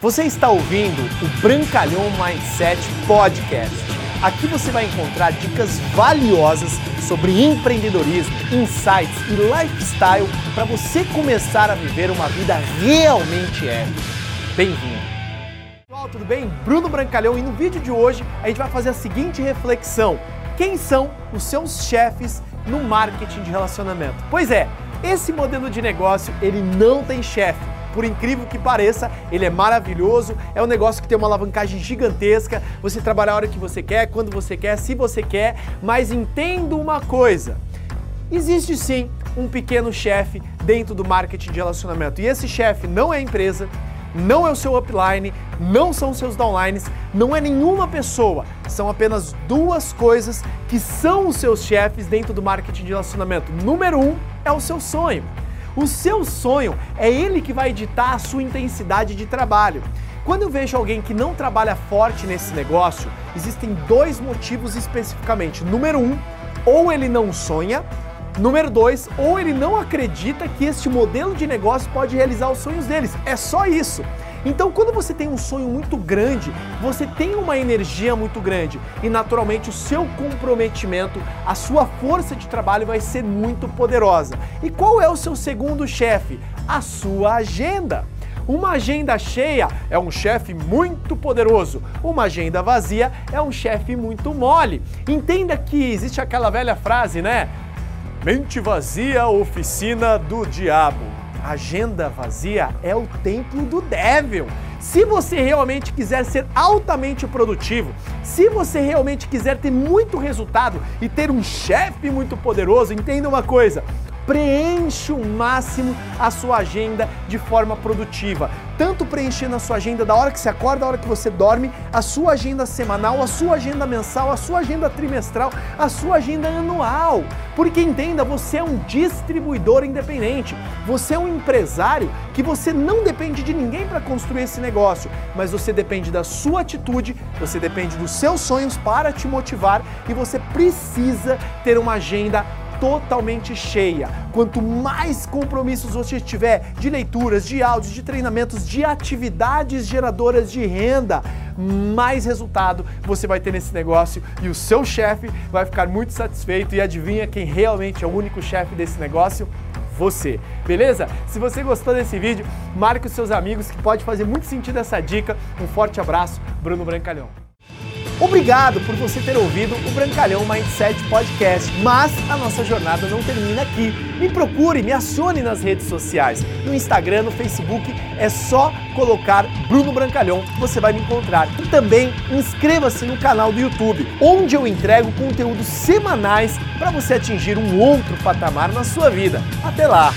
Você está ouvindo o Brancalhão Mindset Podcast. Aqui você vai encontrar dicas valiosas sobre empreendedorismo, insights e lifestyle para você começar a viver uma vida realmente épica. Bem-vindo! Pessoal, tudo bem? Bruno Brancalhão e no vídeo de hoje a gente vai fazer a seguinte reflexão: quem são os seus chefes no marketing de relacionamento? Pois é, esse modelo de negócio ele não tem chefe por incrível que pareça, ele é maravilhoso, é um negócio que tem uma alavancagem gigantesca, você trabalha a hora que você quer, quando você quer, se você quer, mas entenda uma coisa. Existe sim um pequeno chefe dentro do marketing de relacionamento. E esse chefe não é a empresa, não é o seu upline, não são seus downlines, não é nenhuma pessoa. São apenas duas coisas que são os seus chefes dentro do marketing de relacionamento. Número um é o seu sonho. O seu sonho é ele que vai ditar a sua intensidade de trabalho. Quando eu vejo alguém que não trabalha forte nesse negócio, existem dois motivos especificamente. Número um, ou ele não sonha, Número dois, ou ele não acredita que este modelo de negócio pode realizar os sonhos deles. É só isso. Então, quando você tem um sonho muito grande, você tem uma energia muito grande e, naturalmente, o seu comprometimento, a sua força de trabalho vai ser muito poderosa. E qual é o seu segundo chefe? A sua agenda. Uma agenda cheia é um chefe muito poderoso, uma agenda vazia é um chefe muito mole. Entenda que existe aquela velha frase, né? Mente vazia, oficina do diabo agenda vazia é o templo do devil. Se você realmente quiser ser altamente produtivo, se você realmente quiser ter muito resultado e ter um chefe muito poderoso, entenda uma coisa: preencha o máximo a sua agenda de forma produtiva. Tanto preenchendo a sua agenda da hora que você acorda, da hora que você dorme, a sua agenda semanal, a sua agenda mensal, a sua agenda trimestral, a sua agenda anual. Porque entenda, você é um distribuidor independente. Você é um empresário que você não depende de ninguém para construir esse negócio, mas você depende da sua atitude, você depende dos seus sonhos para te motivar e você precisa ter uma agenda totalmente cheia. Quanto mais compromissos você tiver de leituras, de áudios, de treinamentos, de atividades geradoras de renda, mais resultado você vai ter nesse negócio e o seu chefe vai ficar muito satisfeito. E adivinha quem realmente é o único chefe desse negócio? Você, beleza? Se você gostou desse vídeo, marque os seus amigos que pode fazer muito sentido essa dica. Um forte abraço, Bruno Brancalhão. Obrigado por você ter ouvido o Brancalhão Mindset Podcast, mas a nossa jornada não termina aqui. Me procure, me acione nas redes sociais. No Instagram, no Facebook, é só colocar Bruno Brancalhão, você vai me encontrar. E também inscreva-se no canal do YouTube, onde eu entrego conteúdos semanais para você atingir um outro patamar na sua vida. Até lá!